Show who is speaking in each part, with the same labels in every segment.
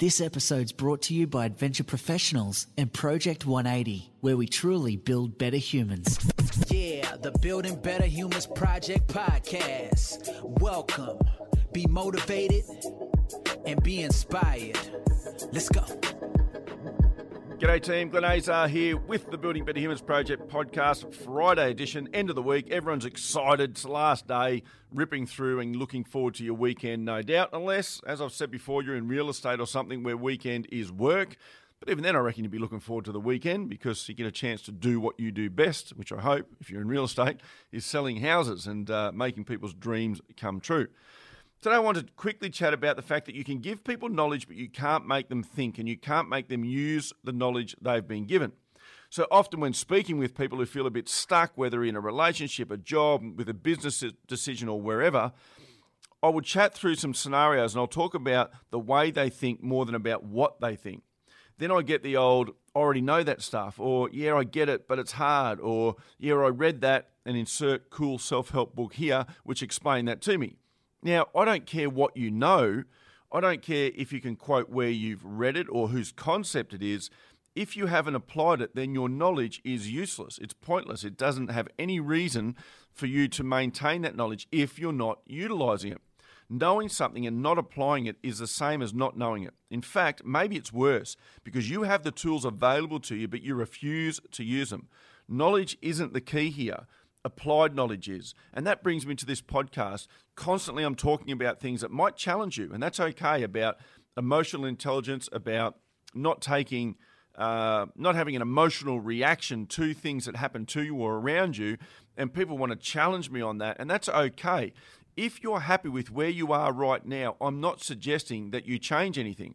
Speaker 1: This episode's brought to you by Adventure Professionals and Project 180, where we truly build better humans.
Speaker 2: Yeah, the Building Better Humans Project podcast. Welcome. Be motivated and be inspired. Let's go.
Speaker 3: G'day team, Glenn Azar here with the Building Better Humans Project podcast, Friday edition, end of the week. Everyone's excited. It's the last day, ripping through and looking forward to your weekend, no doubt. Unless, as I've said before, you're in real estate or something where weekend is work. But even then, I reckon you'd be looking forward to the weekend because you get a chance to do what you do best, which I hope, if you're in real estate, is selling houses and uh, making people's dreams come true. Today, I want to quickly chat about the fact that you can give people knowledge, but you can't make them think and you can't make them use the knowledge they've been given. So often, when speaking with people who feel a bit stuck, whether in a relationship, a job, with a business decision, or wherever, I will chat through some scenarios and I'll talk about the way they think more than about what they think. Then I get the old, I already know that stuff, or yeah, I get it, but it's hard, or yeah, I read that and insert cool self help book here, which explain that to me. Now, I don't care what you know. I don't care if you can quote where you've read it or whose concept it is. If you haven't applied it, then your knowledge is useless. It's pointless. It doesn't have any reason for you to maintain that knowledge if you're not utilizing it. Knowing something and not applying it is the same as not knowing it. In fact, maybe it's worse because you have the tools available to you, but you refuse to use them. Knowledge isn't the key here applied knowledge is. And that brings me to this podcast. Constantly, I'm talking about things that might challenge you, and that's okay about emotional intelligence, about not taking. Uh, not having an emotional reaction to things that happen to you or around you, and people want to challenge me on that, and that's okay. If you're happy with where you are right now, I'm not suggesting that you change anything.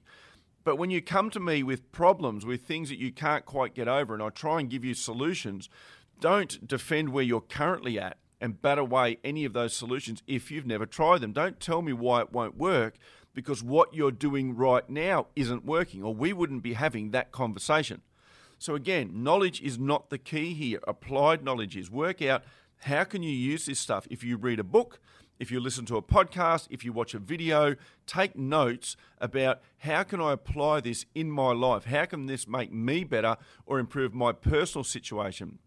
Speaker 3: But when you come to me with problems, with things that you can't quite get over, and I try and give you solutions, don't defend where you're currently at and bat away any of those solutions if you've never tried them. Don't tell me why it won't work because what you're doing right now isn't working, or we wouldn't be having that conversation. So, again, knowledge is not the key here. Applied knowledge is. Work out how can you use this stuff. If you read a book, if you listen to a podcast, if you watch a video, take notes about how can I apply this in my life? How can this make me better or improve my personal situation?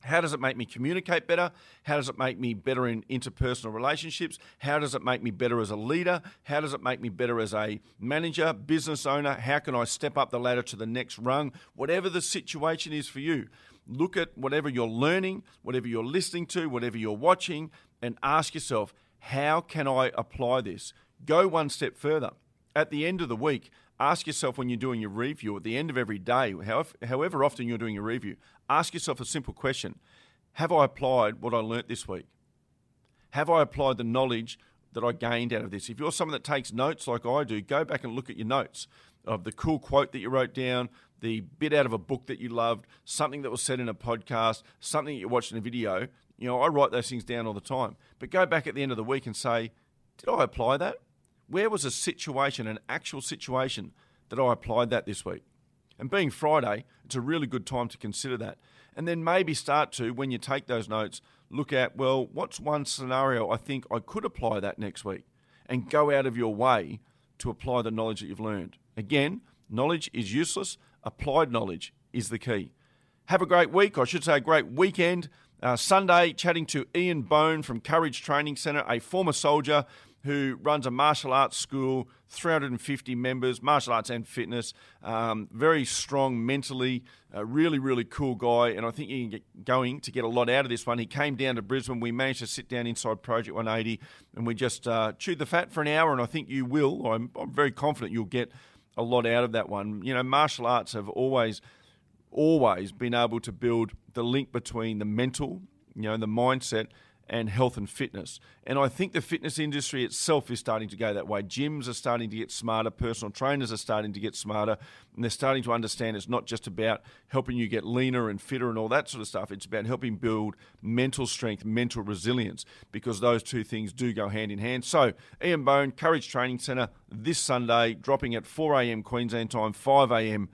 Speaker 3: How does it make me communicate better? How does it make me better in interpersonal relationships? How does it make me better as a leader? How does it make me better as a manager, business owner? How can I step up the ladder to the next rung? Whatever the situation is for you, look at whatever you're learning, whatever you're listening to, whatever you're watching, and ask yourself, how can I apply this? Go one step further. At the end of the week, ask yourself when you're doing your review, at the end of every day, however, often you're doing your review, ask yourself a simple question Have I applied what I learnt this week? Have I applied the knowledge that I gained out of this? If you're someone that takes notes like I do, go back and look at your notes of the cool quote that you wrote down, the bit out of a book that you loved, something that was said in a podcast, something that you watched in a video. You know, I write those things down all the time. But go back at the end of the week and say, did I apply that? Where was a situation, an actual situation, that I applied that this week? And being Friday, it's a really good time to consider that. And then maybe start to, when you take those notes, look at, well, what's one scenario I think I could apply that next week? And go out of your way to apply the knowledge that you've learned. Again, knowledge is useless, applied knowledge is the key. Have a great week, I should say a great weekend. Uh, Sunday, chatting to Ian Bone from Courage Training Centre, a former soldier who runs a martial arts school, 350 members, martial arts and fitness, um, very strong mentally, really, really cool guy. And I think you're going to get a lot out of this one. He came down to Brisbane. We managed to sit down inside Project 180 and we just uh, chewed the fat for an hour. And I think you will, I'm, I'm very confident you'll get a lot out of that one. You know, martial arts have always, always been able to build the link between the mental, you know, the mindset and health and fitness. And I think the fitness industry itself is starting to go that way. Gyms are starting to get smarter, personal trainers are starting to get smarter, and they're starting to understand it's not just about helping you get leaner and fitter and all that sort of stuff. It's about helping build mental strength, mental resilience, because those two things do go hand in hand. So, Ian Bone, Courage Training Centre, this Sunday, dropping at 4 a.m. Queensland time, 5 a.m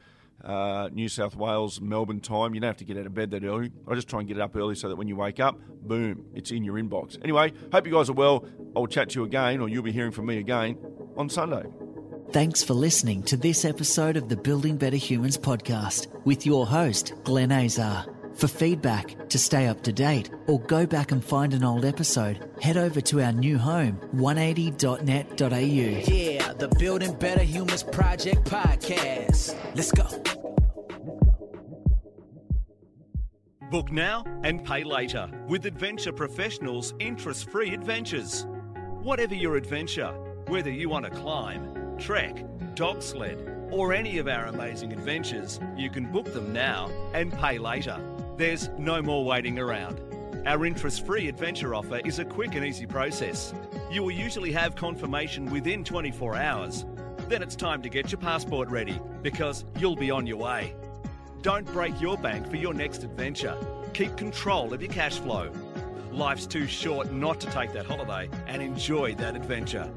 Speaker 3: uh, New South Wales, Melbourne time. You don't have to get out of bed that early. I just try and get it up early so that when you wake up, boom, it's in your inbox. Anyway, hope you guys are well. I'll chat to you again, or you'll be hearing from me again on Sunday.
Speaker 1: Thanks for listening to this episode of the Building Better Humans podcast with your host, Glenn Azar. For feedback, to stay up to date, or go back and find an old episode, head over to our new home, 180.net.au.
Speaker 2: Yeah, the Building Better Humans Project podcast. Let's go.
Speaker 4: Book now and pay later with Adventure Professionals interest free adventures. Whatever your adventure, whether you want to climb, trek, dog sled, or any of our amazing adventures, you can book them now and pay later. There's no more waiting around. Our interest free adventure offer is a quick and easy process. You will usually have confirmation within 24 hours. Then it's time to get your passport ready because you'll be on your way. Don't break your bank for your next adventure. Keep control of your cash flow. Life's too short not to take that holiday and enjoy that adventure.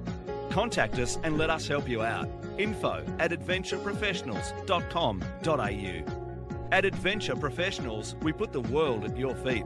Speaker 4: Contact us and let us help you out. Info at adventureprofessionals.com.au. At Adventure Professionals, we put the world at your feet.